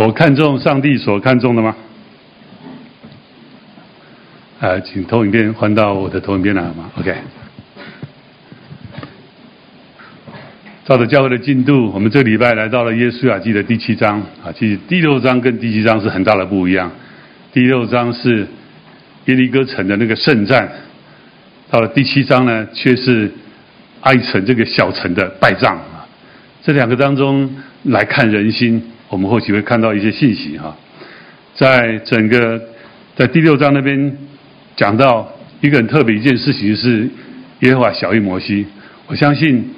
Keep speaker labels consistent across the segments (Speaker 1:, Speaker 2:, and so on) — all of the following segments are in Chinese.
Speaker 1: 我看中上帝所看中的吗？啊，请投影片换到我的投影片来好吗？OK。照着教会的进度，我们这礼拜来到了耶稣亚记的第七章啊。其实第六章跟第七章是很大的不一样。第六章是耶利哥城的那个圣战，到了第七章呢，却是埃城这个小城的败仗啊。这两个当中来看人心，我们或许会看到一些信息哈。在整个在第六章那边讲到一个很特别一件事情是耶和华晓諭摩西，我相信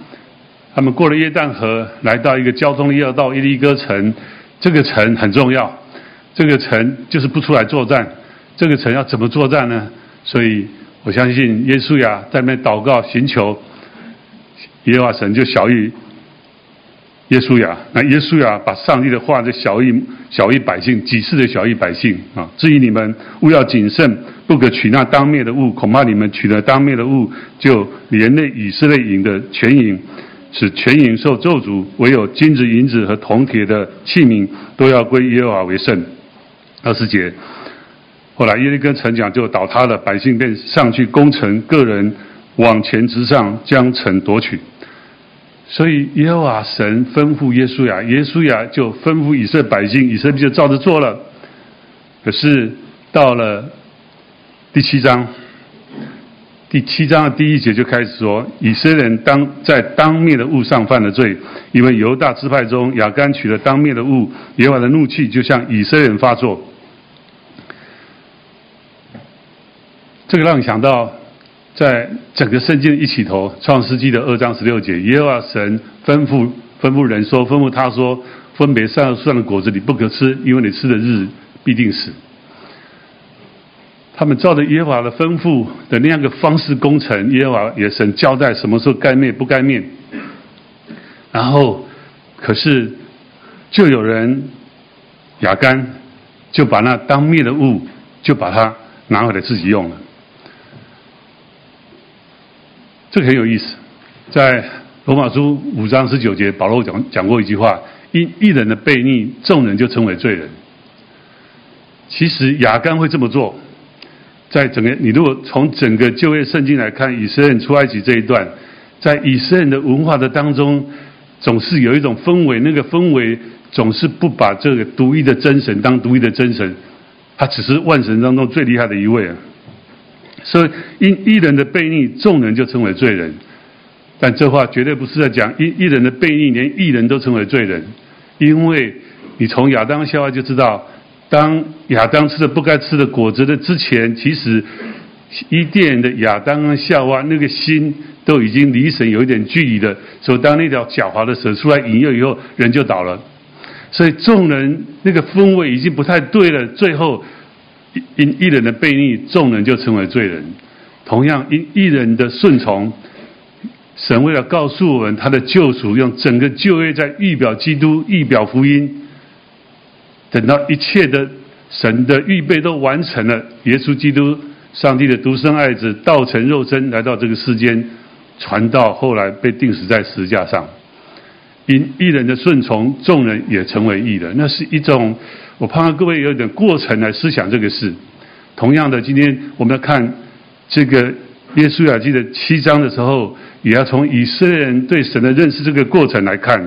Speaker 1: 他们过了约旦河，来到一个交通要道耶利哥城，这个城很重要。这个城就是不出来作战，这个城要怎么作战呢？所以我相信耶稣呀在那边祷告寻求耶和华神就晓諭耶稣亚，那耶稣亚把上帝的话就晓諭晓諭百姓，几次的晓諭百姓啊。至于你们勿要谨慎，不可取那当灭的物，恐怕你们取了当灭的物，就连累以色列营的全营。使全营受咒诅，唯有金子、银子和铜铁的器皿都要归耶和华为圣。二十节，后来耶利哥城墙就倒塌了，百姓便上去攻城，个人往前直上，将城夺取。所以耶和华神吩咐耶稣亚，耶稣亚就吩咐以色列百姓，以色列就照着做了。可是到了第七章，第七章的第一节就开始说，以色列人当在当灭的物上犯了罪，因为犹大支派中亚干取了当灭的物，耶和华的怒气就向以色列人发作。这个让你想到，在整个圣经一起头，《创世纪》的二章十六节，耶和华神吩咐吩咐人说，吩咐他说，分别善恶树上的果子你不可吃，因为你吃的日必定死。他们照着耶和华的吩咐的那样个方式工程，耶和华也神交代什么时候该灭不该灭。然后，可是就有人亚干就把那当灭的物就把它拿回来自己用了。这个很有意思，在罗马书五章十九节，保罗讲讲过一句话：因一人的悖逆，众人就成为罪人。其实亚干会这么做，在整个你如果从整个旧约圣经来看，以色列人出埃及这一段，在以色列人的文化的当中，总是有一种氛围，那个氛围总是不把这个独一的真神当独一的真神，他只是万神当中最厉害的一位啊。所以，因一人的悖逆，众人就成为罪人。但这话绝对不是在讲一一人的悖逆，连一人都成为罪人。因为你从亚当夏娃就知道，当亚当吃了不该吃的果子的之前，其实伊甸的亚当跟夏娃那个心都已经离神有一点距离的。所以，当那条狡猾的蛇出来引诱以后，人就倒了。所以，众人那个氛围已经不太对了。最后。因一人的悖逆，众人就成为罪人。同样，因一人的顺从，神为了告诉我们他的救赎，用整个旧约在预表基督、预表福音。等到一切的神的预备都完成了，耶稣基督，上帝的独生爱子，道成肉身来到这个世间，传道，后来被钉死在十字架上。因一人的顺从，众人也成为义人。那是一种。我盼望各位有一点过程来思想这个事。同样的，今天我们要看这个耶稣雅记的七章的时候，也要从以色列人对神的认识这个过程来看。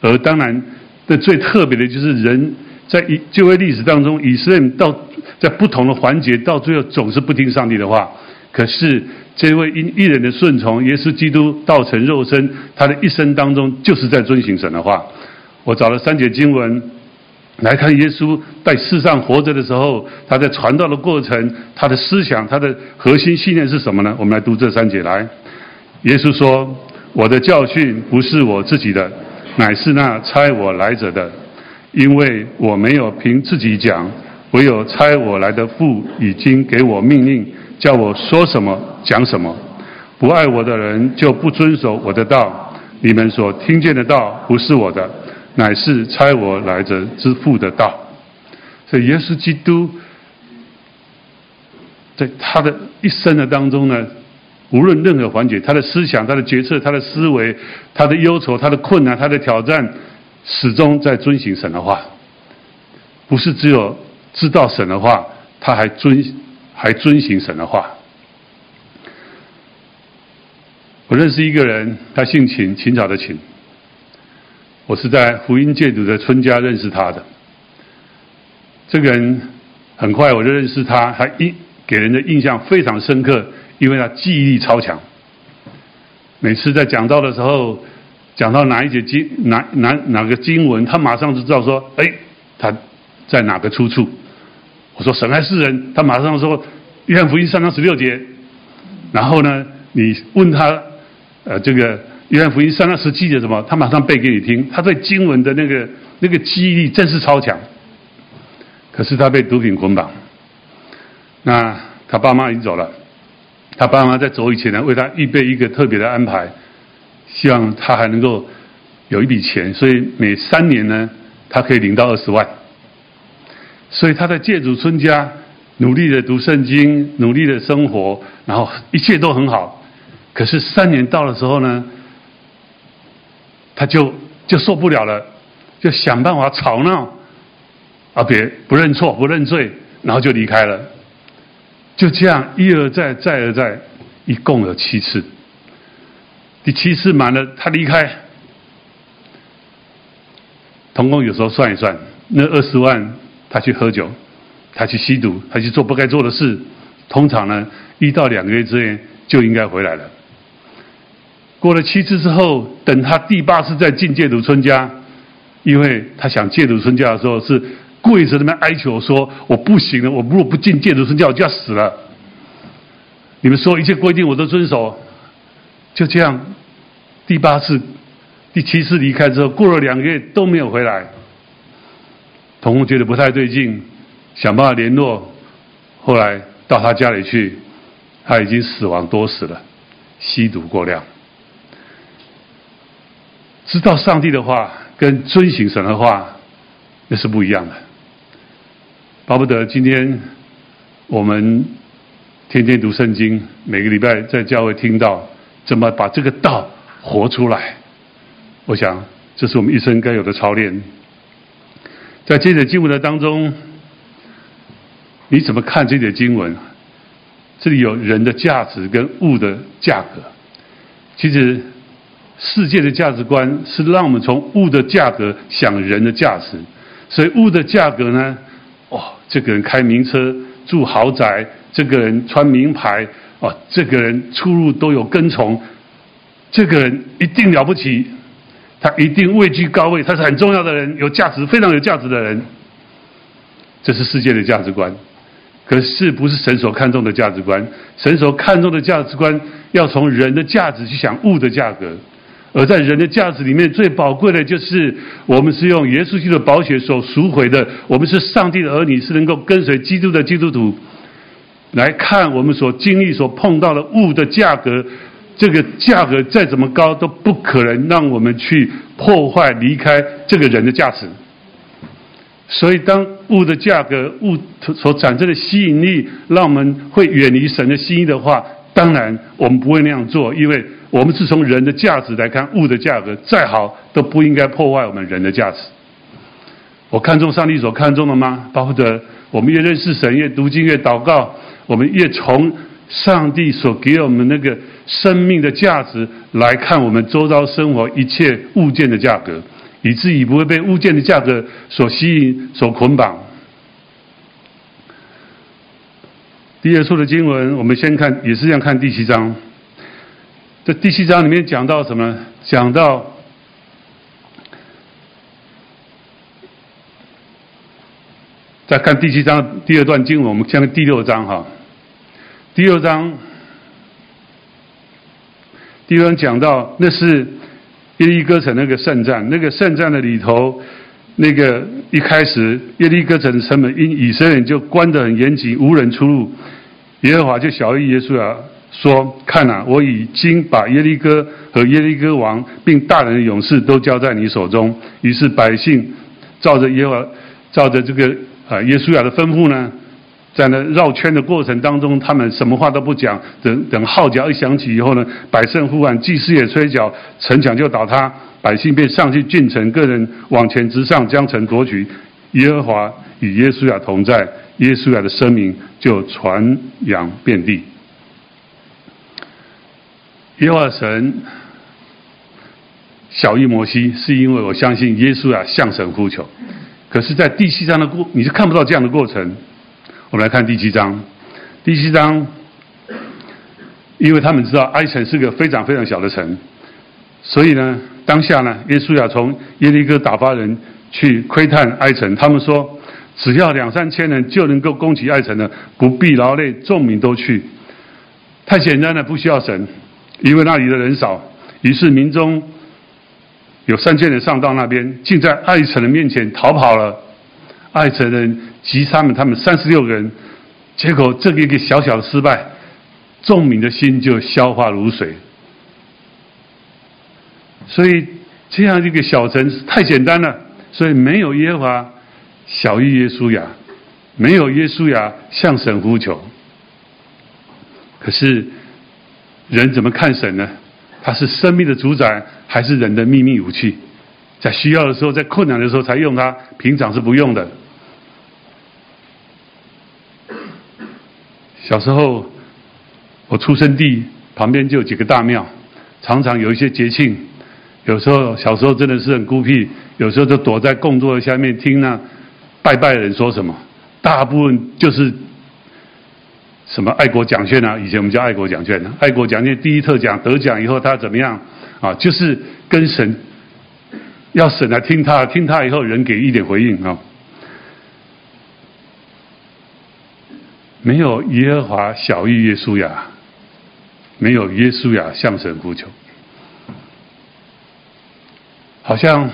Speaker 1: 而当然，的最特别的就是人在以旧约历史当中，以色列人到在不同的环节，到最后总是不听上帝的话。可是这位因一人的顺从，耶稣基督道成肉身，他的一生当中就是在遵行神的话。我找了三节经文。来看耶稣在世上活着的时候，他在传道的过程，他的思想，他的核心信念是什么呢？我们来读这三节来。耶稣说：“我的教训不是我自己的，乃是那差我来者的。因为我没有凭自己讲，唯有差我来的父已经给我命令，叫我说什么讲什么。不爱我的人就不遵守我的道。你们所听见的道不是我的。”乃是差我来者之父的道，所以耶稣基督在他的一生的当中呢，无论任何环节，他的思想、他的决策、他的思维、他的忧愁、他的困难、他的挑战，始终在遵行神的话。不是只有知道神的话，他还遵还遵行神的话。我认识一个人，他姓秦，秦朝的秦。我是在福音戒毒的春家认识他的。这个人很快我就认识他，他印给人的印象非常深刻，因为他记忆力超强。每次在讲到的时候，讲到哪一节经哪哪哪个经文，他马上就知道说，哎，他在哪个出处。我说神爱世人，他马上说约翰福音三章十六节。然后呢，你问他，呃，这个约翰福音三章十七节什么，他马上背给你听。他对经文的那个那个记忆力真是超强。可是他被毒品捆绑，那他爸妈已经走了。他爸妈在走以前呢，为他预备一个特别的安排，希望他还能够有一笔钱，所以每三年呢，他可以领到二十万。所以他在借主村家努力的读圣经，努力的生活，然后一切都很好。可是三年到的时候呢，他就就受不了了，就想办法吵闹，啊别不认错不认罪，然后就离开了。就这样一而再再而再，一共有七次。第七次满了，他离开，同工有时候算一算，那二十万他去喝酒，他去吸毒，他去做不该做的事，通常呢一到两个月之内就应该回来了。过了七次之后，等他第八次再进戒毒村家，因为他想戒毒村家的时候是。跪着那边哀求说：“我不行了，我如果不进戒毒村家，我就要死了。你们说一切规定我都遵守。”就这样，第八次、第七次离开之后，过了两个月都没有回来。童工觉得不太对劲，想办法联络，后来到他家里去，他已经死亡多时了，吸毒过量。知道上帝的话跟遵行神的话，那是不一样的。巴不得今天我们天天读圣经，每个礼拜在教会听到怎么把这个道活出来。我想这是我们一生该有的操练。在这节经文的当中，你怎么看这节经文？这里有人的价值跟物的价格。其实世界的价值观是让我们从物的价格想人的价值，所以物的价格呢？哦，这个人开名车住豪宅，这个人穿名牌，哦，这个人出入都有跟从，这个人一定了不起，他一定位居高位，他是很重要的人，有价值，非常有价值的人。这是世界的价值观，可是不是神所看重的价值观。神所看重的价值观，要从人的价值去想物的价格。而在人的价值里面，最宝贵的就是我们是用耶稣基督的宝血所赎回的。我们是上帝的儿女，是能够跟随基督的基督徒。来看我们所经历、所碰到的物的价格，这个价格再怎么高，都不可能让我们去破坏、离开这个人的价值。所以，当物的价格、物所产生的吸引力，让我们会远离神的心意的话，当然我们不会那样做，因为。我们是从人的价值来看物的价格，再好都不应该破坏我们人的价值。我看中上帝所看重的吗？巴不得我们越认识神，越读经，越祷告，我们越从上帝所给我们那个生命的价值来看我们周遭生活一切物件的价格，以至于不会被物件的价格所吸引、所捆绑。第二处的经文，我们先看，也是这样看第七章。这第七章里面讲到什么？讲到再看第七章第二段经文，我们先看第六章哈。第六章，第六章讲到那是耶利哥城那个圣战，那个圣战的里头，那个一开始耶利哥城的城门因以色列人就关得很严谨，无人出入，耶和华就晓諭约书亚。说：“看啊，我已经把耶利哥和耶利哥王，并大人的勇士都交在你手中。于是百姓照着耶和，照着这个啊耶稣亚的吩咐呢，在那绕圈的过程当中，他们什么话都不讲。等等号角一响起以后呢，百姓呼喊，祭司也吹角，城墙就倒塌，百姓便上去进城，个人往前直上，将城夺取。耶和华与耶稣亚同在，耶稣亚的声名就传扬遍地。耶和华神晓諭摩西，是因为我相信耶稣啊向神呼求。可是，在第七章的过，你是看不到这样的过程。我们来看第七章，第七章，因为他们知道埃城是个非常非常小的城，所以呢，当下呢，耶稣亚从耶利哥打发人去窥探埃城。他们说，只要两三千人就能够攻击埃城了，不必劳累，众民都去。太简单了，不需要神。因为那里的人少，于是民中有三千人上到那边，竟在爱城的面前逃跑了。爱城人击杀了他们三十六个人，结果这个一个小小的失败，众民的心就消化如水。所以这样一个小城太简单了，所以没有耶和华晓諭约书亚，没有约书亚向神呼求。可是。人怎么看神呢？他是生命的主宰，还是人的秘密武器？在需要的时候，在困难的时候才用它，平常是不用的。小时候，我出生地旁边就有几个大庙，常常有一些节庆。有时候小时候真的是很孤僻，有时候就躲在供桌下面听那拜拜的人说什么，大部分就是。什么爱国奖券啊？以前我们叫爱国奖券。爱国奖券第一特奖得奖以后，他怎么样啊？就是跟神要神来听他，听他以后人给一点回应啊。没有耶和华晓諭约书亚，没有耶书亚向神呼求，好像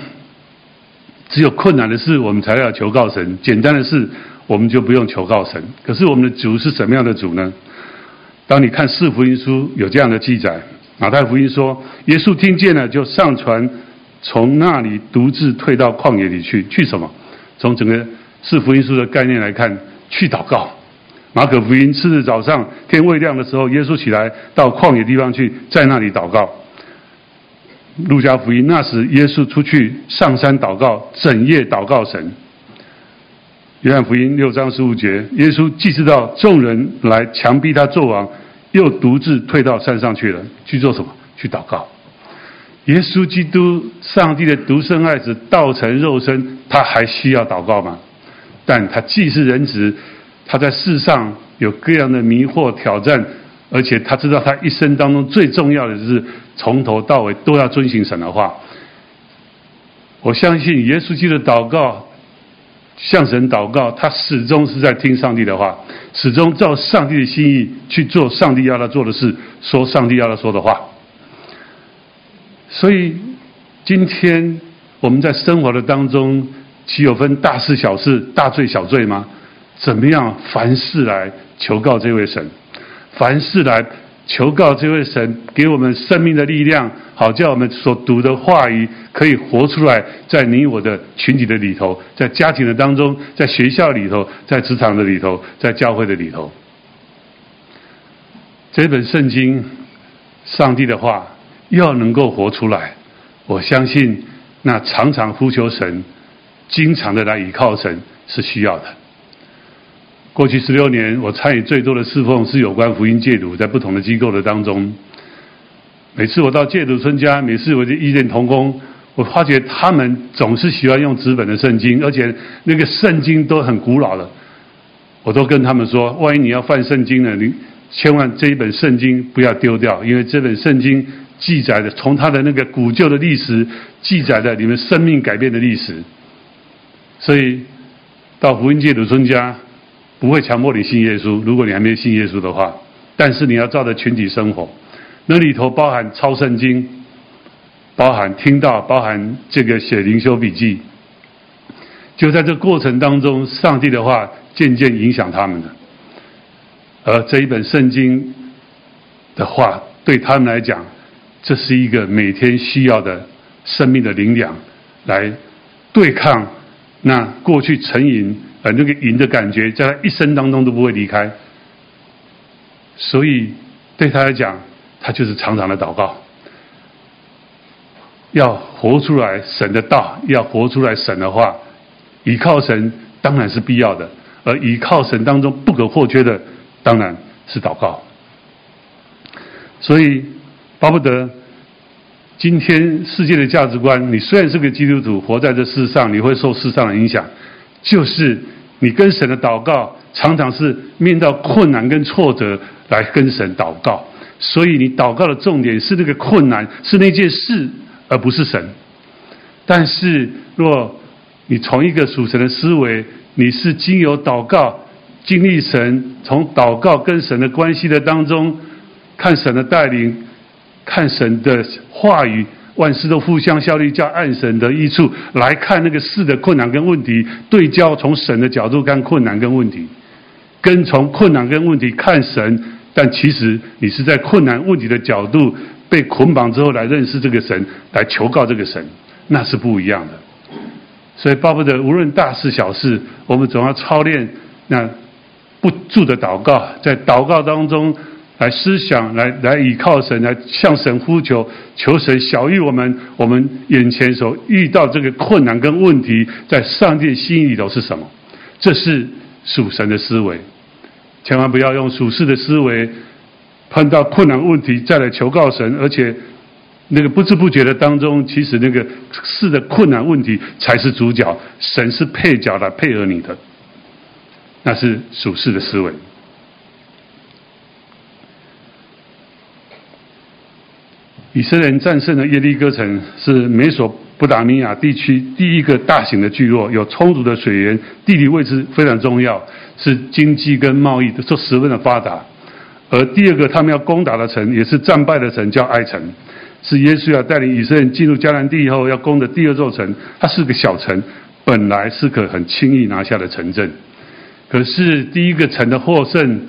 Speaker 1: 只有困难的事我们才要求告神，简单的事。我们就不用求告神。可是我们的主是什么样的主呢？当你看四福音书有这样的记载，马太福音说，耶稣听见了，就上船，从那里独自退到旷野里去。去什么？从整个四福音书的概念来看，去祷告。马可福音次日早上天未亮的时候，耶稣起来到旷野地方去，在那里祷告。路加福音那时耶稣出去上山祷告，整夜祷告神。约翰福音六章十五节，耶稣既知道众人来强逼他做王，又独自退到山上去了。去做什么？去祷告。耶稣基督，上帝的独生爱子，道成肉身，他还需要祷告吗？但他既是人子，他在世上有各样的迷惑挑战，而且他知道他一生当中最重要的就是从头到尾都要遵行神的话。我相信耶稣基督的祷告。向神祷告，他始终是在听上帝的话，始终照上帝的心意去做上帝要他做的事，说上帝要他说的话。所以，今天我们在生活的当中，岂有分大事小事、大罪小罪吗？怎么样？凡事来求告这位神，凡事来。求告这位神给我们生命的力量，好叫我们所读的话语可以活出来，在你我的群体的里头，在家庭的当中，在学校里头，在职场的里头，在教会的里头。这本圣经，上帝的话要能够活出来，我相信那常常呼求神、经常的来倚靠神是需要的。过去十六年，我参与最多的侍奉是有关福音戒毒，在不同的机构的当中。每次我到戒毒村家，每次我就遇见同工，我发觉他们总是喜欢用纸本的圣经，而且那个圣经都很古老的。我都跟他们说，万一你要犯圣经呢，你千万这一本圣经不要丢掉，因为这本圣经记载的从它的那个古旧的历史，记载的你们生命改变的历史。所以到福音戒毒村家。不会强迫你信耶稣，如果你还没信耶稣的话，但是你要照着群体生活，那里头包含抄圣经，包含听到，包含这个写灵修笔记，就在这过程当中，上帝的话渐渐影响他们的，而这一本圣经的话对他们来讲，这是一个每天需要的生命的灵粮，来对抗那过去成瘾。而那个赢的感觉，在他一生当中都不会离开，所以对他来讲，他就是常常的祷告，要活出来神的道，要活出来神的话，倚靠神当然是必要的，而倚靠神当中不可或缺的，当然是祷告。所以巴不得今天世界的价值观，你虽然是个基督徒，活在这世上，你会受世上的影响，就是你跟神的祷告，常常是面到困难跟挫折来跟神祷告。所以你祷告的重点是那个困难，是那件事，而不是神。但是若你从一个属神的思维，你是经由祷告经历神，从祷告跟神的关系的当中，看神的带领，看神的话语，万事都互相效力，叫按神的益处来看那个事的困难跟问题，对焦从神的角度看困难跟问题，跟从困难跟问题看神。但其实你是在困难问题的角度被捆绑之后来认识这个神，来求告这个神，那是不一样的。所以巴不得无论大事小事，我们总要操练那不住的祷告，在祷告当中来思想，来来倚靠神，来向神呼求，求神小于我们，我们眼前所遇到这个困难跟问题，在上帝心里头是什么？这是属神的思维。千万不要用属世的思维，碰到困难问题再来求告神，而且那个不知不觉的当中，其实那个事的困难问题才是主角，神是配角来配合你的，那是属世的思维。以色列人战胜了耶利哥城，是美索不达米亚地区第一个大型的聚落，有充足的水源，地理位置非常重要。是经济跟贸易都十分的发达，而第二个他们要攻打的城也是战败的城，叫埃城，是耶稣要带领以色列人进入迦南地以后要攻的第二座城。它是个小城，本来是可很轻易拿下的城镇，可是第一个城的获胜，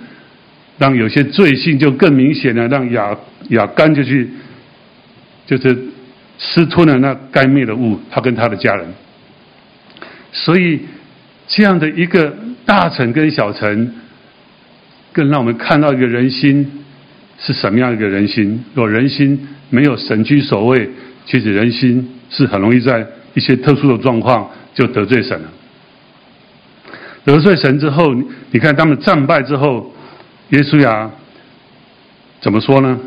Speaker 1: 让有些罪性就更明显了，让亚亚干就去，就是吃吞了那该灭的物，他跟他的家人，所以这样的一个。大城跟小城，更让我们看到一个人心是什么样一个人心。若人心没有神居首位，其实人心是很容易在一些特殊的状况就得罪神了。得罪神之后，你看他们战败之后，约书亚怎么说呢？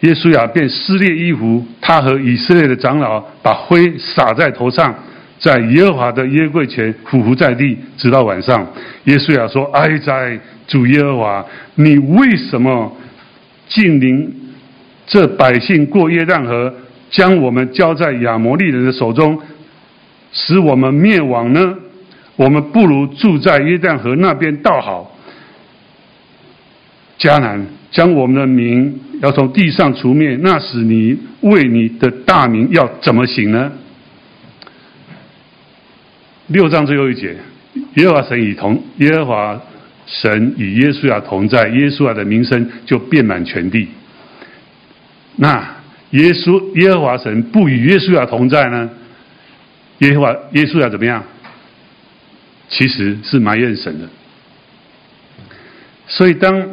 Speaker 1: 耶稣亚便撕裂衣服，他和以色列的长老把灰撒在头上。在耶和华的约柜前俯伏在地，直到晚上。耶稣亚说：“哀哉，主耶和华，你为什么竟领这百姓过约旦河，将我们交在亚摩利人的手中，使我们灭亡呢？我们不如住在约旦河那边倒好。迦南将我们的名要从地上除灭，那时你为你的大名要怎么行呢？”六章最后一节，耶和华神与同耶和华神与耶稣亚同在，耶稣亚的名声就遍满全地。那耶稣耶和华神不与耶稣亚同在呢？耶和华耶稣亚怎么样？其实是埋怨神的。所以当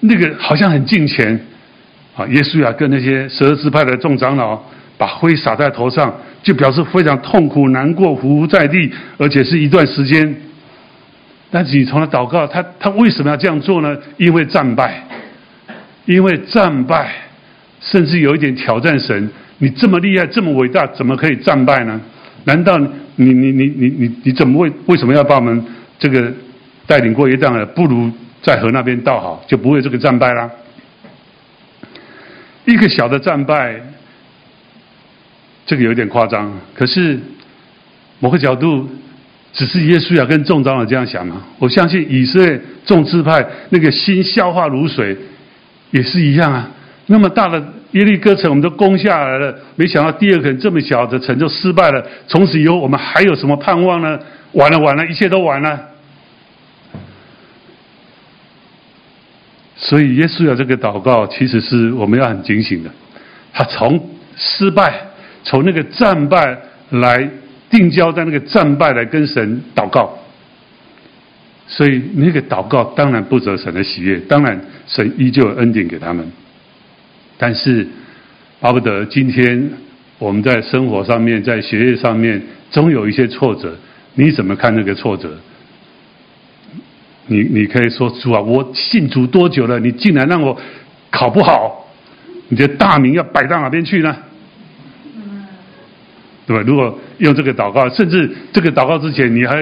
Speaker 1: 那个好像很敬虔啊，耶稣啊跟那些十二支派的众长老把灰撒在头上。就表示非常痛苦、难过、伏在地，而且是一段时间。但是你从他祷告，他他为什么要这样做呢？因为战败，因为战败，甚至有一点挑战神。你这么厉害、这么伟大，怎么可以战败呢？难道你你你你你你怎么会为什么要把我们这个带领过一段呢？不如在河那边倒好，就不会这个战败啦。一个小的战败。这个有点夸张，可是某个角度，只是耶稣要跟众长老这样想嘛。我相信以色列众支派那个心消化如水，也是一样啊。那么大的耶利哥城我们都攻下来了，没想到第二个这么小的城就失败了。从此以后我们还有什么盼望呢？完了完了，一切都完了。所以耶稣的这个祷告，其实是我们要很警醒的。他从失败。从那个战败来定交，在那个战败来跟神祷告，所以那个祷告当然不得神的喜悦，当然神依旧有恩典给他们。但是巴不得今天我们在生活上面，在学业上面，总有一些挫折，你怎么看那个挫折？你你可以说主啊，我信主多久了？你竟然让我考不好，你的大名要摆到哪边去呢？对吧？如果用这个祷告，甚至这个祷告之前，你还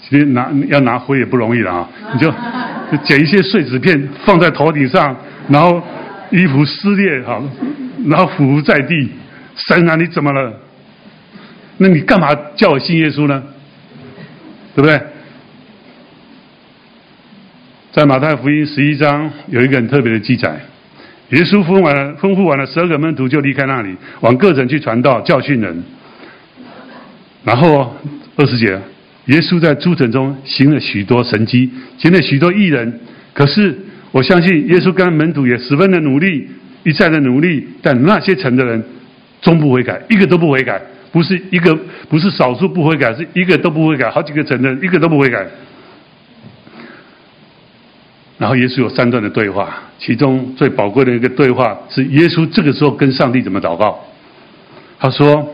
Speaker 1: 其实拿要拿灰也不容易了啊！你就捡一些碎纸片放在头顶上，然后衣服撕裂好，然后伏在地，神啊，你怎么了？那你干嘛叫我信耶稣呢？对不对？在马太福音十一章有一个很特别的记载，耶稣吩完了，吩咐完了十二个门徒就离开那里，往各城去传道、教训人。然后二十节，耶稣在诸城中行了许多神迹，行了许多异人。可是我相信耶稣跟门徒也十分的努力，一再的努力，但那些城的人终不悔改，一个都不悔改，不是一个，不是少数不悔改，是一个都不悔改，好几个城的人一个都不悔改。然后耶稣有三段的对话，其中最宝贵的一个对话是耶稣这个时候跟上帝怎么祷告，他说。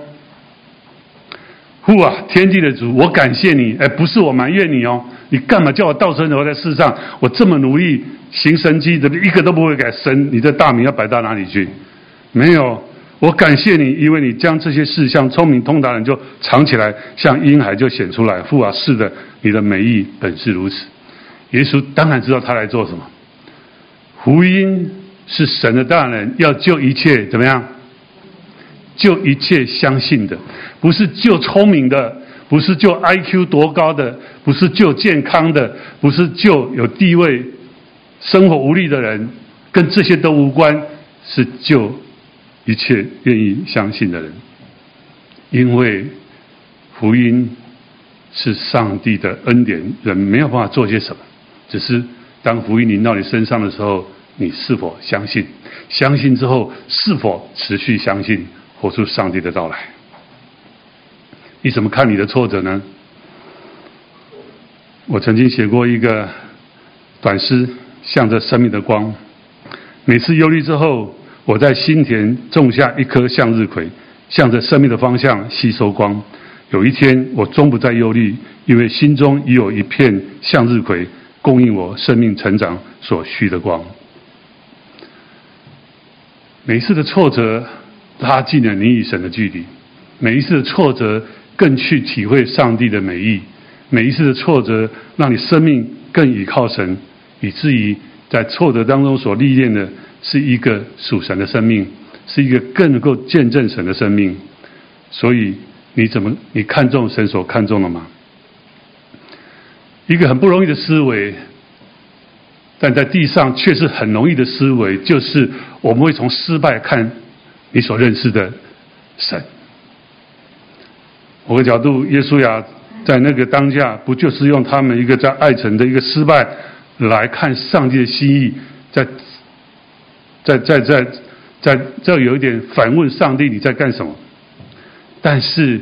Speaker 1: 父啊，天地的主，我感谢你。哎，不是我埋怨你哦，你干嘛叫我道成肉在世上？我这么努力行神迹的，一个都不会改。神，你的大名要摆到哪里去？没有，我感谢你，因为你将这些事像聪明通达人就藏起来，像婴孩就显出来。父啊，是的，你的美意本是如此。耶稣当然知道他来做什么。福音是神的大能，要救一切怎么样？救一切相信的。不是救聪明的，不是救 IQ 多高的，不是救健康的，不是救有地位、生活无力的人，跟这些都无关，是救一切愿意相信的人。因为福音是上帝的恩典，人没有办法做些什么，只是当福音临到你身上的时候，你是否相信？相信之后，是否持续相信，活出上帝的到来？你怎么看你的挫折呢？我曾经写过一个短诗，向着生命的光。每次忧虑之后，我在心田种下一颗向日葵，向着生命的方向吸收光。有一天，我终不再忧虑，因为心中已有一片向日葵，供应我生命成长所需的光。每一次的挫折，拉近了你与神的距离。每一次的挫折。更去体会上帝的美意，每一次的挫折，让你生命更倚靠神，以至于在挫折当中所历练的，是一个属神的生命，是一个更能够见证神的生命。所以，你怎么你看重神所看重的吗？一个很不容易的思维，但在地上却是很容易的思维，就是我们会从失败看你所认识的神。某个角度，耶稣亚在那个当下，不就是用他们一个在爱城的一个失败来看上帝的心意，在在在在在这有一点反问上帝你在干什么？但是，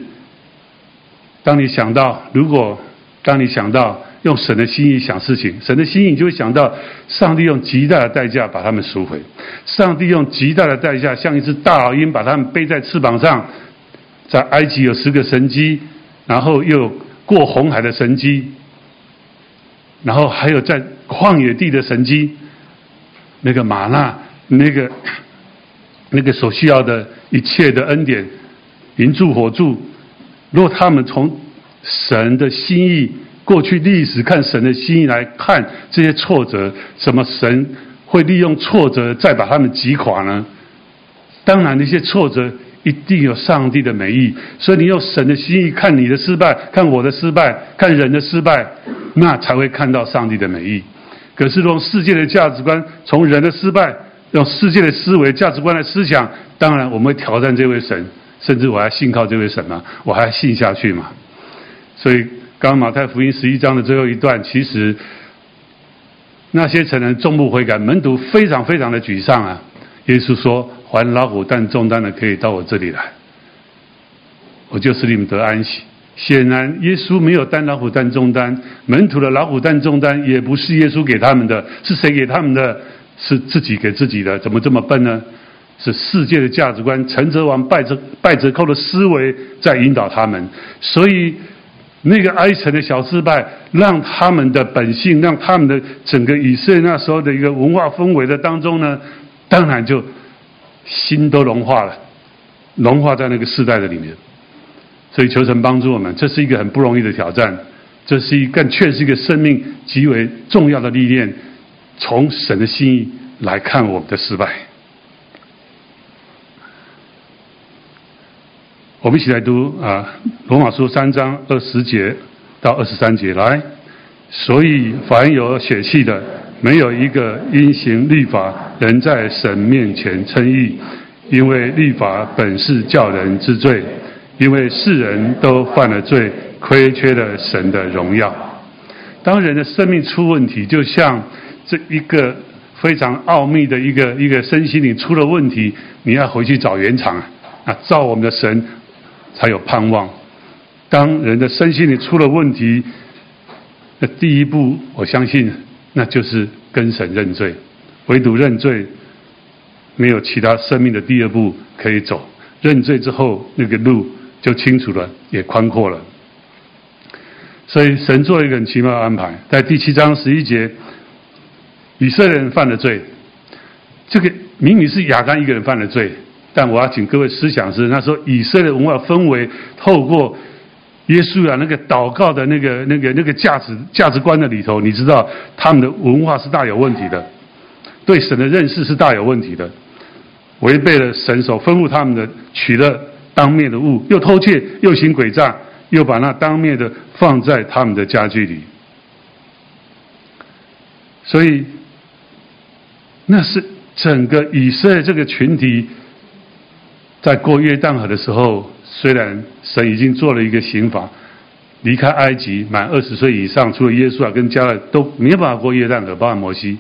Speaker 1: 当你想到，如果当你想到用神的心意想事情，神的心意，你就会想到上帝用极大的代价把他们赎回，上帝用极大的代价，像一只大老鹰把他们背在翅膀上。在埃及有十个神迹，然后又过红海的神迹，然后还有在旷野地的神迹，那个玛纳，那个那个所需要的一切的恩典，云柱火柱，如果他们从神的心意过去历史看神的心意来看这些挫折，什么神会利用挫折再把他们击垮呢？当然那些挫折。一定有上帝的美意，所以你用神的心意看你的失败，看我的失败，看人的失败，那才会看到上帝的美意。可是用世界的价值观，从人的失败，用世界的思维价值观来思想，当然我们会挑战这位神，甚至我还信靠这位神吗？我还信下去吗？所以，刚刚马太福音十一章的最后一段，其实那些成人终不悔改，门徒非常非常的沮丧啊。耶稣说。还老虎担重担的，可以到我这里来，我就使你们得安息。显然，耶稣没有担老虎担重担，门徒的老虎担重担也不是耶稣给他们的，是谁给他们的？是自己给自己的。怎么这么笨呢？是世界的价值观，陈泽王败折败折扣的思维在引导他们。所以，那个埃城的小失败，让他们的本性，让他们的整个以色列那时候的一个文化氛围的当中呢，当然就心都融化了，融化在那个世代的里面。所以求神帮助我们，这是一个很不容易的挑战，这是一个却是一个生命极为重要的历练。从神的心意来看我们的失败。我们一起来读啊，《罗马书》三章二十节到二十三节来。所以，凡有血气的，没有一个因行律法能在神面前称义，因为律法本是叫人知罪，因为世人都犯了罪，亏缺了神的荣耀。当人的生命出问题，就像这一个非常奥秘的一个一个身心灵出了问题，你要回去找原厂啊，造我们的神。才有盼望。当人的身心里出了问题，那第一步，我相信那就是跟神认罪。唯独认罪，没有其他生命的第二步可以走。认罪之后，那个路就清楚了，也宽阔了。所以神做了一个很奇妙的安排，在第七章十一节，以色列人犯了罪，这个明明是亚干一个人犯了罪。但我要请各位思想是，那时候以色列文化氛围，透过耶稣啊那个祷告的那个、那个、那个价值价值观的里头，你知道他们的文化是大有问题的，对神的认识是大有问题的，违背了神所吩咐他们的，取了当面的物，又偷窃，又行诡诈，又把那当面的放在他们的家具里，所以那是整个以色列这个群体。在过约旦河的时候，虽然神已经做了一个刑罚，离开埃及满二十岁以上，除了耶稣啊跟迦勒都没有办法过约旦河，包含摩西。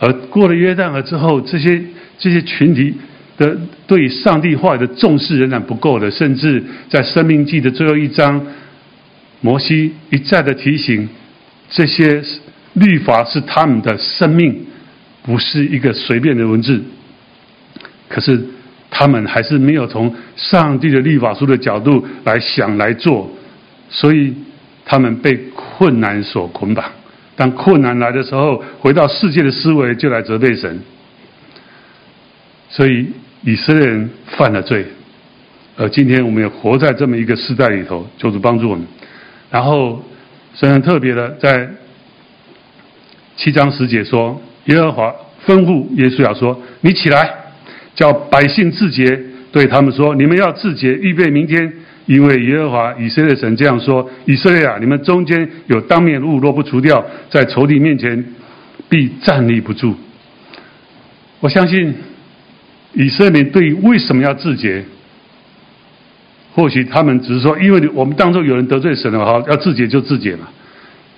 Speaker 1: 而过了约旦河之后，这些这些群体的对上帝话语的重视仍然不够的，甚至在生命记的最后一章，摩西一再的提醒，这些律法是他们的生命，不是一个随便的文字。可是。他们还是没有从上帝的律法书的角度来想来做，所以他们被困难所捆绑。当困难来的时候，回到世界的思维就来责备神。所以以色列人犯了罪，而今天我们也活在这么一个时代里头，求主帮助我们。然后神很特别的在七章十节说：“耶和华吩咐耶稣要说，你起来。”叫百姓自洁，对他们说：“你们要自洁，预备明天，因为耶和华以色列神这样说：以色列啊，你们中间有当面物，若不除掉，在仇敌面前必站立不住。”我相信以色列对于为什么要自洁，或许他们只是说，因为我们当中有人得罪神了，哈，要自洁就自洁嘛。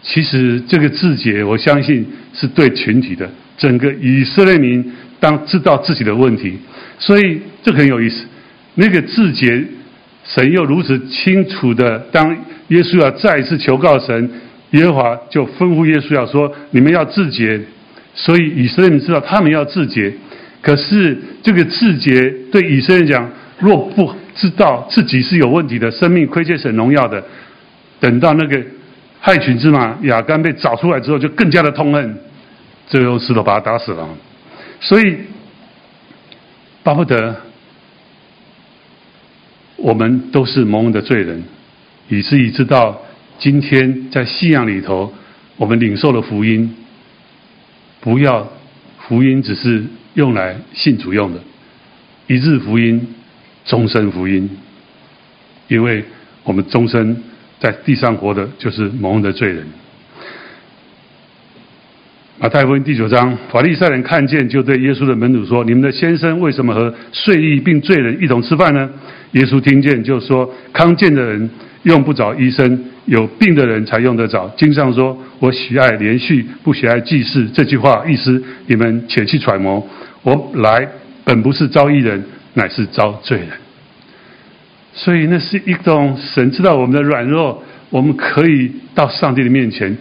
Speaker 1: 其实这个自洁，我相信是对群体的，整个以色列民。当知道自己的问题，所以这很有意思。那个自洁，神又如此清楚的，当耶稣要再一次求告神，耶和华就吩咐耶稣要说：“你们要自洁。”所以以色列人知道他们要自洁。可是这个自洁对以色列人讲，若不知道自己是有问题的，生命亏欠神荣耀的，等到那个害群之马亚干被找出来之后，就更加的痛恨，最后石头把他打死了。所以，巴不得我们都是蒙恩的罪人，以至于知道今天在信仰里头，我们领受了福音，不要福音只是用来信主用的，一日福音，终身福音，因为我们终身在地上活的就是蒙恩的罪人。马太福音第九章，法利赛人看见，就对耶稣的门徒说：“你们的先生为什么和睡意并罪人一同吃饭呢？”耶稣听见，就说：“康健的人用不着医生，有病的人才用得着。经上说：‘我喜爱连续，不喜爱祭祀。’这句话意思，你们且去揣摩。我来本不是召义人，乃是召罪人。所以那是一种神知道我们的软弱，我们可以到上帝的面前，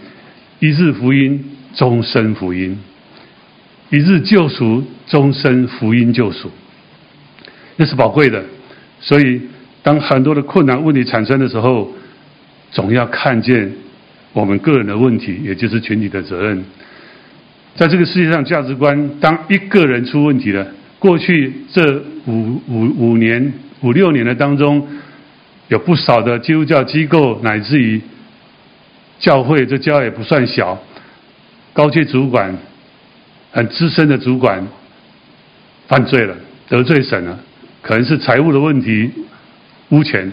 Speaker 1: 一日福音。”终身福音，一日救赎，终身福音救赎，那是宝贵的。所以，当很多的困难问题产生的时候，总要看见我们个人的问题，也就是群体的责任。在这个世界上，价值观当一个人出问题了，过去这五五五年、五六年的当中，有不少的基督教机构，乃至于教会，这教也不算小，高阶主管、很资深的主管犯罪了，得罪神了，可能是财务的问题，污钱，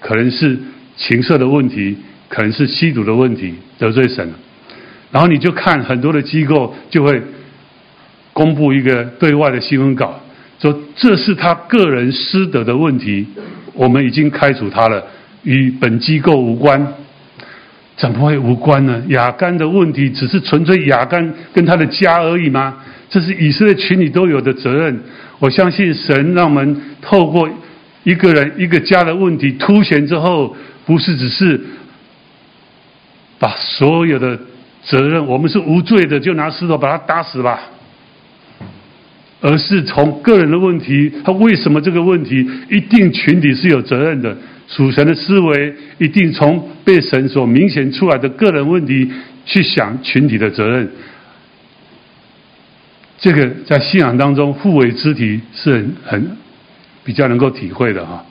Speaker 1: 可能是情色的问题，可能是吸毒的问题，得罪神了。然后你就看很多的机构就会公布一个对外的新闻稿，说这是他个人私德的问题，我们已经开除他了，与本机构无关。怎么会无关呢？亚干的问题只是纯粹亚干跟他的家而已吗？这是以色列群体都有的责任。我相信神让我们透过一个人一个家的问题凸显之后，不是只是把所有的。责任，我们是无罪的，就拿石头把他打死吧。而是从个人的问题，他为什么这个问题一定群体是有责任的？属神的思维一定从被神所明显出来的个人问题去想群体的责任。这个在信仰当中互为肢体是很很比较能够体会的哈。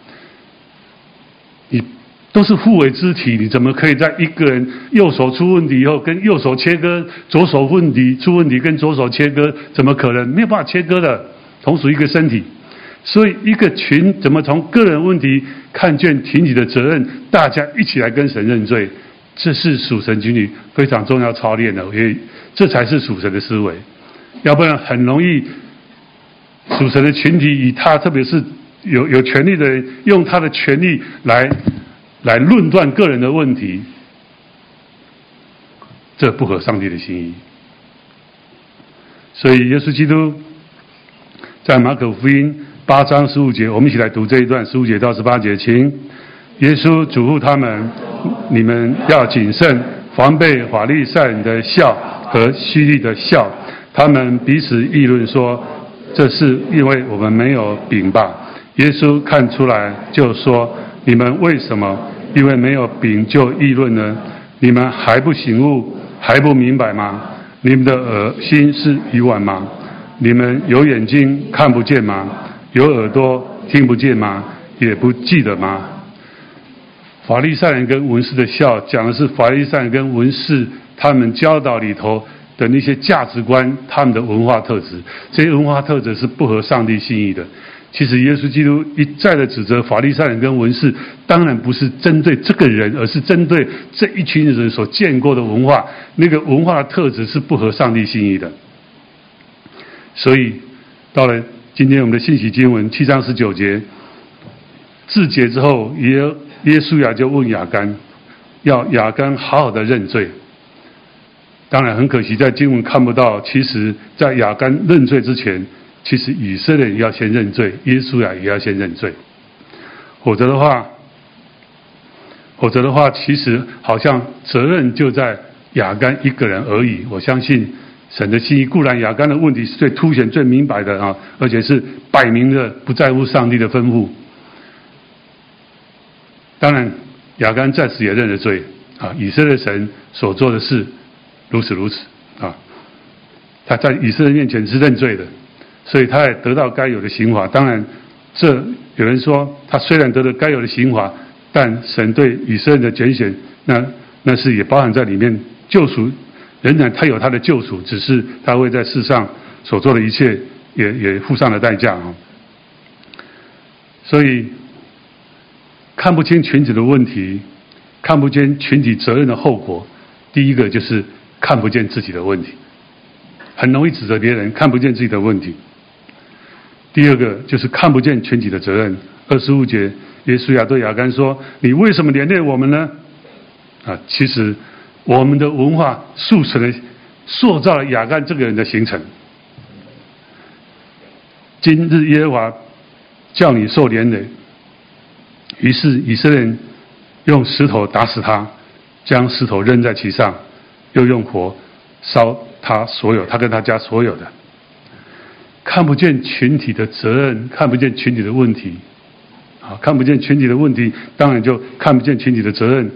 Speaker 1: 你。都是互为肢体，你怎么可以在一个人右手出问题以后跟右手切割，左手问题出问题跟左手切割？怎么可能？没有办法切割的，同属一个身体。所以一个群怎么从个人问题看见群体的责任？大家一起来跟神认罪，这是属神群体非常重要操练的，因为这才是属神的思维。要不然很容易属神的群体以他特别是有有权力的人用他的权力来。来论断个人的问题，这不合上帝的心意。所以，耶稣基督在马可福音八章十五节，我们一起来读这一段十五节到十八节，请耶稣嘱咐他们：你们要谨慎，防备法利赛人的笑和希利的笑。他们彼此议论说：“这是因为我们没有饼吧？”耶稣看出来，就说。你们为什么因为没有饼就议论呢？你们还不醒悟，还不明白吗？你们的耳心是愚顽吗？你们有眼睛看不见吗？有耳朵听不见吗？也不记得吗？法利赛人跟文士的笑，讲的是法利赛人跟文士他们教导里头的那些价值观，他们的文化特质，这些文化特质是不合上帝心意的。其实耶稣基督一再的指责法利赛人跟文士，当然不是针对这个人，而是针对这一群人所见过的文化，那个文化的特质是不合上帝心意的。所以到了今天我们的信息经文七章十九节，自节之后，耶耶稣亚就问亚干，要亚干好好的认罪。当然很可惜，在经文看不到，其实在亚干认罪之前。其实以色列人要先认罪，耶稣啊也要先认罪，否则的话，否则的话，其实好像责任就在亚干一个人而已。我相信神的心意固然，亚干的问题是最凸显、最明白的啊，而且是摆明的不在乎上帝的吩咐。当然，亚干在此也认了罪啊，以色列神所做的事如此如此啊，他在以色列面前是认罪的。所以他也得到该有的刑罚。当然，这有人说他虽然得了该有的刑罚，但神对以色列的拣选，那那是也包含在里面。救赎仍然他有他的救赎，只是他会在世上所做的一切也也付上了代价啊。所以看不清群体的问题，看不见群体责任的后果，第一个就是看不见自己的问题，很容易指责别人，看不见自己的问题。第二个就是看不见群体的责任。二十五节，耶稣亚对亚干说：“你为什么连累我们呢？”啊，其实我们的文化塑成了、塑造了亚干这个人的形成。今日耶和华叫你受连累，于是以色列人用石头打死他，将石头扔在其上，又用火烧他所有，他跟他家所有的。看不见群体的责任，看不见群体的问题，啊，看不见群体的问题，当然就看不见群体的责任。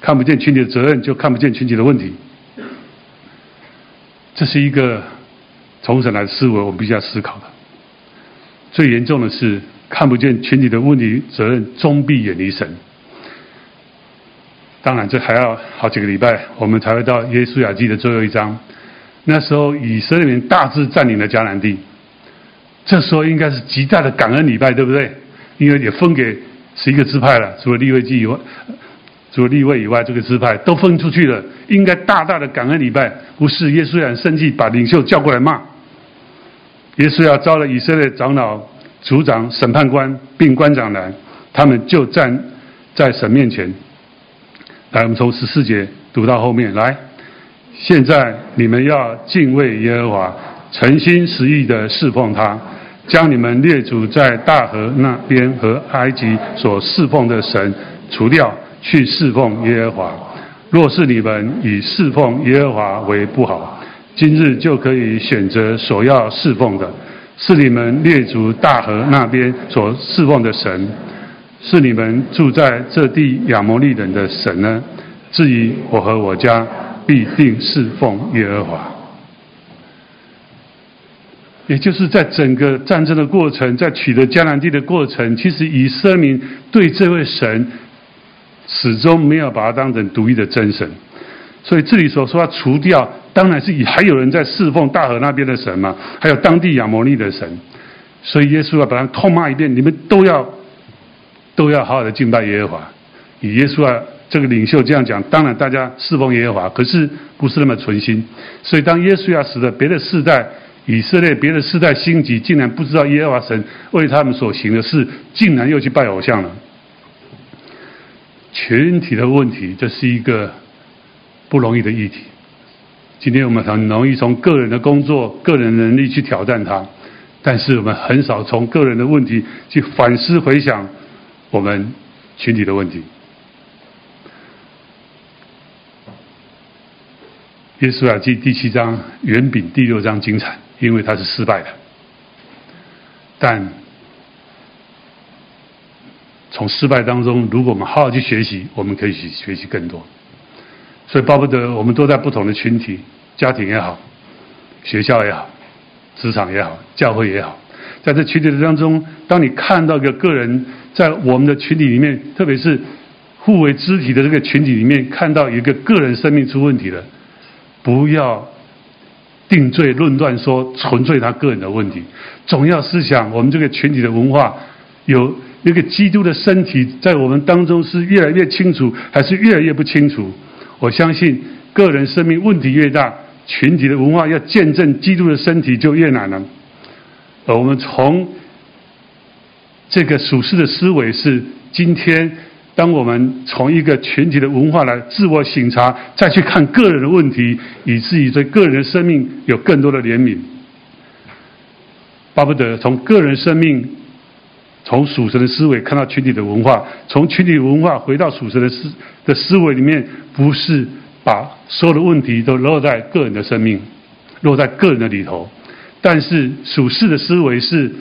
Speaker 1: 看不见群体的责任，就看不见群体的问题。这是一个从神来的思维，我们必须要思考的。最严重的是看不见群体的问题责任，终必远离神。当然，这还要好几个礼拜，我们才会到耶稣雅记的最后一章。那时候，以色列人大致占领了迦南地。这时候应该是极大的感恩礼拜，对不对？因为也分给十一个支派了，除了利未记以外，除了利未以外，这个支派都分出去了，应该大大的感恩礼拜。不是，约书亚生气，把领袖叫过来骂。约书亚召了以色列长老、族长、审判官并官长来，他们就站在神面前。来，我们从十四节读到后面来。现在你们要敬畏耶和华，诚心实意的侍奉他，将你们列祖在大河那边和埃及所侍奉的神除掉，去侍奉耶和华。若是你们以侍奉耶和华为不好，今日就可以选择所要侍奉的，是你们列祖大河那边所侍奉的神。是你们住在这地亚摩利人的神呢？至于我和我家，必定侍奉耶和华。也就是在整个战争的过程，在取得迦南地的过程，其实以色列民对这位神始终没有把他当成独一的真神。所以这里所说要除掉，当然是以还有人在侍奉大河那边的神嘛，还有当地亚摩利的神。所以耶稣要把他痛骂一遍，你们都要。都要好好的敬拜耶和华，以耶稣啊这个领袖这样讲，当然大家侍奉耶和华，可是不是那么存心。所以当耶稣要死的别的世代，以色列别的世代兴起，竟然不知道耶和华神为他们所行的事，竟然又去拜偶像了。群体的问题，这是一个不容易的议题。今天我们很容易从个人的工作、个人能力去挑战它，但是我们很少从个人的问题去反思回想。我们群体的问题，耶稣亚记第七章远比第六章精彩，因为它是失败的。但从失败当中，如果我们好好去学习，我们可以去学习更多。所以巴不得我们都在不同的群体，家庭也好，学校也好，职场也好，教会也好，在这群体当中，当你看到一个个人。在我们的群体里面，特别是互为肢体的这个群体里面，看到一个个人生命出问题了，不要定罪论断说纯粹他个人的问题，总要思想我们这个群体的文化有一个基督的身体在我们当中是越来越清楚，还是越来越不清楚？我相信个人生命问题越大，群体的文化要见证基督的身体就越难了。而我们从这个属世的思维是今天，当我们从一个群体的文化来自我省察，再去看个人的问题，以至于对个人的生命有更多的怜悯。巴不得从个人生命，从属神的思维看到群体的文化，从群体文化回到属神的思的思维里面，不是把所有的问题都落在个人的生命，落在个人的里头，但是属世的思维是。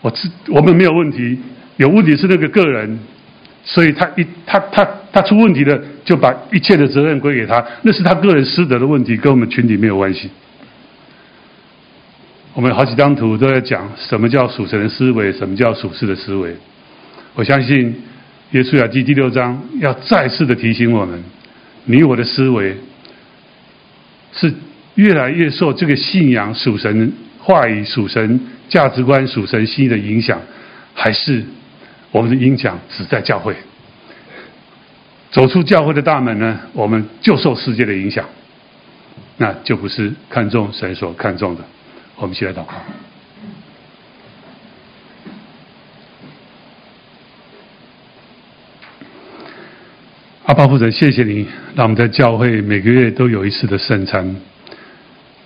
Speaker 1: 我自我们没有问题，有问题是那个个人，所以他一他他他出问题了，就把一切的责任归给他，那是他个人失德的问题，跟我们群体没有关系。我们好几张图都在讲什么叫属神的思维，什么叫属世的思维。我相信约书亚记第六章要再次的提醒我们，你我的思维是越来越受这个信仰属神话语属神。价值观属神心意的影响，还是我们的影响只在教会？走出教会的大门呢，我们就受世界的影响，那就不是看重神所看重的。我们一起来祷告。阿爸父神，谢谢你，让我们在教会每个月都有一次的圣餐，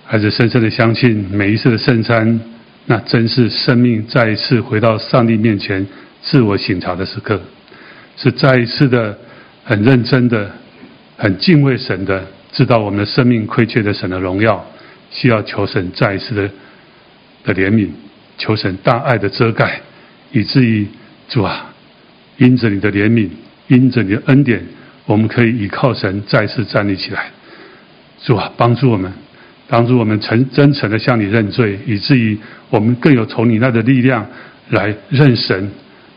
Speaker 1: 还是深深的相信每一次的圣餐。那真是生命再一次回到上帝面前自我省察的时刻，是再一次的很认真的、很敬畏神的，知道我们的生命亏缺的神的荣耀，需要求神再一次的的怜悯，求神大爱的遮盖，以至于主啊，因着你的怜悯，因着你的恩典，我们可以依靠神再次站立起来。主啊，帮助我们，帮助我们诚真诚的向你认罪，以至于我们更有从你那的力量来认神，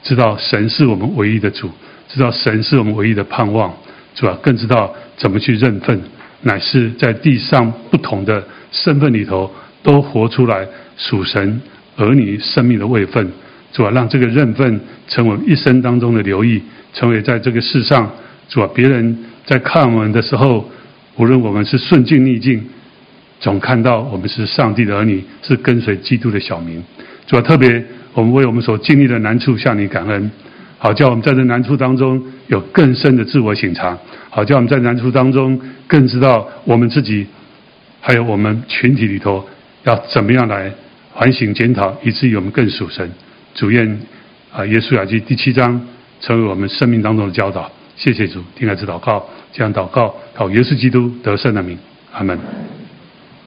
Speaker 1: 知道神是我们唯一的主，知道神是我们唯一的盼望。主啊，更知道怎么去认份，乃是在地上不同的身份里头，都活出来属神儿女生命的位分。主啊，让这个认份成为一生当中的留意，成为在这个世上，主啊，别人在看我们的时候，无论我们是顺境逆境，总看到我们是上帝的儿女，是跟随基督的小民。主啊，特别我们为我们所经历的难处向你感恩，好叫我们在这难处当中有更深的自我省察，好叫我们在难处当中更知道我们自己，还有我们群体里头要怎么样来反省检讨，以至于我们更属神。主愿啊，耶稣雅集第七章成为我们生命当中的教导。谢谢主，听孩子祷告，这样祷告，靠耶稣基督得胜的名，阿门。